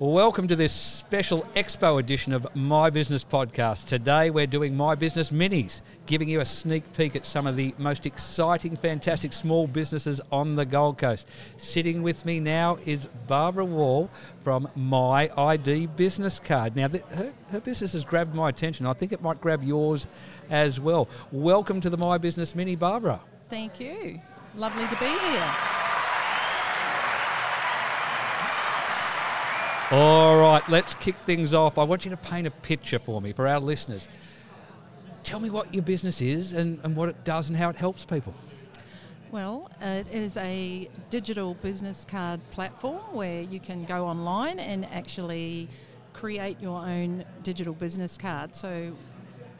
Welcome to this special expo edition of My Business Podcast. Today we're doing My Business Minis, giving you a sneak peek at some of the most exciting, fantastic small businesses on the Gold Coast. Sitting with me now is Barbara Wall from My ID Business Card. Now, her, her business has grabbed my attention. I think it might grab yours as well. Welcome to the My Business Mini, Barbara. Thank you. Lovely to be here. All right, let's kick things off. I want you to paint a picture for me, for our listeners. Tell me what your business is and, and what it does and how it helps people. Well, it is a digital business card platform where you can go online and actually create your own digital business card. So,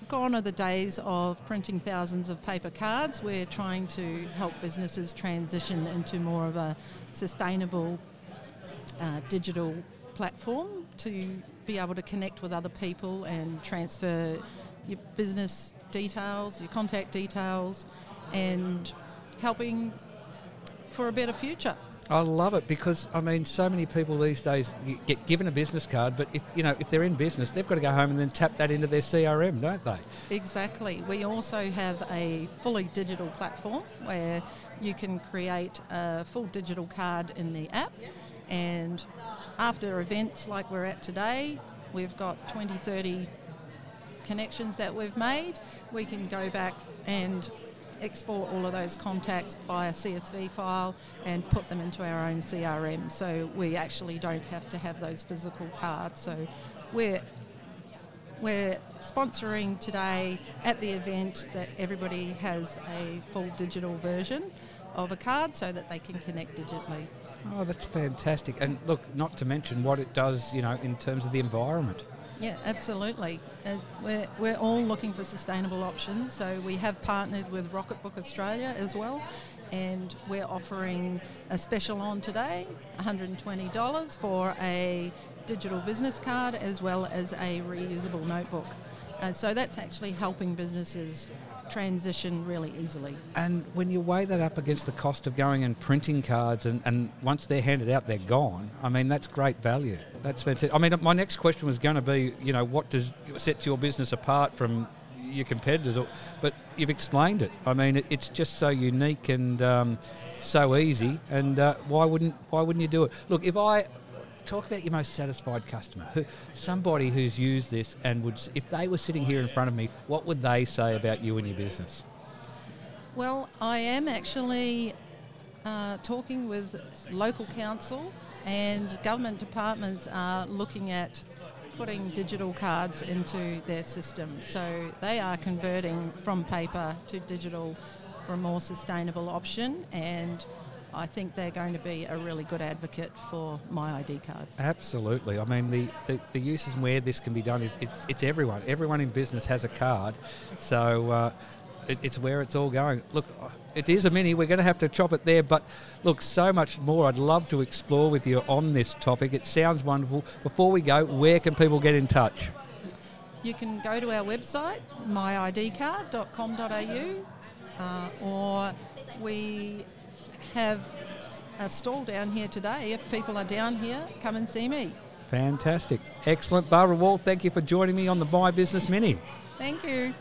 gone are the days of printing thousands of paper cards. We're trying to help businesses transition into more of a sustainable uh, digital platform to be able to connect with other people and transfer your business details, your contact details, and helping for a better future. I love it because I mean, so many people these days get given a business card, but if you know if they're in business, they've got to go home and then tap that into their CRM, don't they? Exactly. We also have a fully digital platform where you can create a full digital card in the app, and after events like we're at today, we've got 20, 30 connections that we've made. We can go back and export all of those contacts by a CSV file and put them into our own CRM. So we actually don't have to have those physical cards. So we're we're sponsoring today at the event that everybody has a full digital version of a card so that they can connect digitally. Oh, that's fantastic. And look, not to mention what it does, you know, in terms of the environment. Yeah, absolutely. Uh, we're, we're all looking for sustainable options, so we have partnered with Rocketbook Australia as well, and we're offering a special on today $120 for a digital business card as well as a reusable notebook. Uh, so that's actually helping businesses transition really easily. And when you weigh that up against the cost of going and printing cards, and, and once they're handed out, they're gone. I mean, that's great value. That's fantastic. I mean, my next question was going to be, you know, what does sets your business apart from your competitors? But you've explained it. I mean, it, it's just so unique and um, so easy. And uh, why wouldn't why wouldn't you do it? Look, if I talk about your most satisfied customer. Somebody who's used this and would, if they were sitting here in front of me, what would they say about you and your business? Well, I am actually uh, talking with local council and government departments are looking at putting digital cards into their system. So they are converting from paper to digital for a more sustainable option and I think they're going to be a really good advocate for my ID card. Absolutely. I mean, the, the, the uses and where this can be done is it's, it's everyone. Everyone in business has a card, so uh, it, it's where it's all going. Look, it is a mini. We're going to have to chop it there, but look, so much more. I'd love to explore with you on this topic. It sounds wonderful. Before we go, where can people get in touch? You can go to our website, myidcard.com.au, uh, or we have a stall down here today. If people are down here, come and see me. Fantastic. Excellent. Barbara Wall, thank you for joining me on the My Business Mini. Thank you.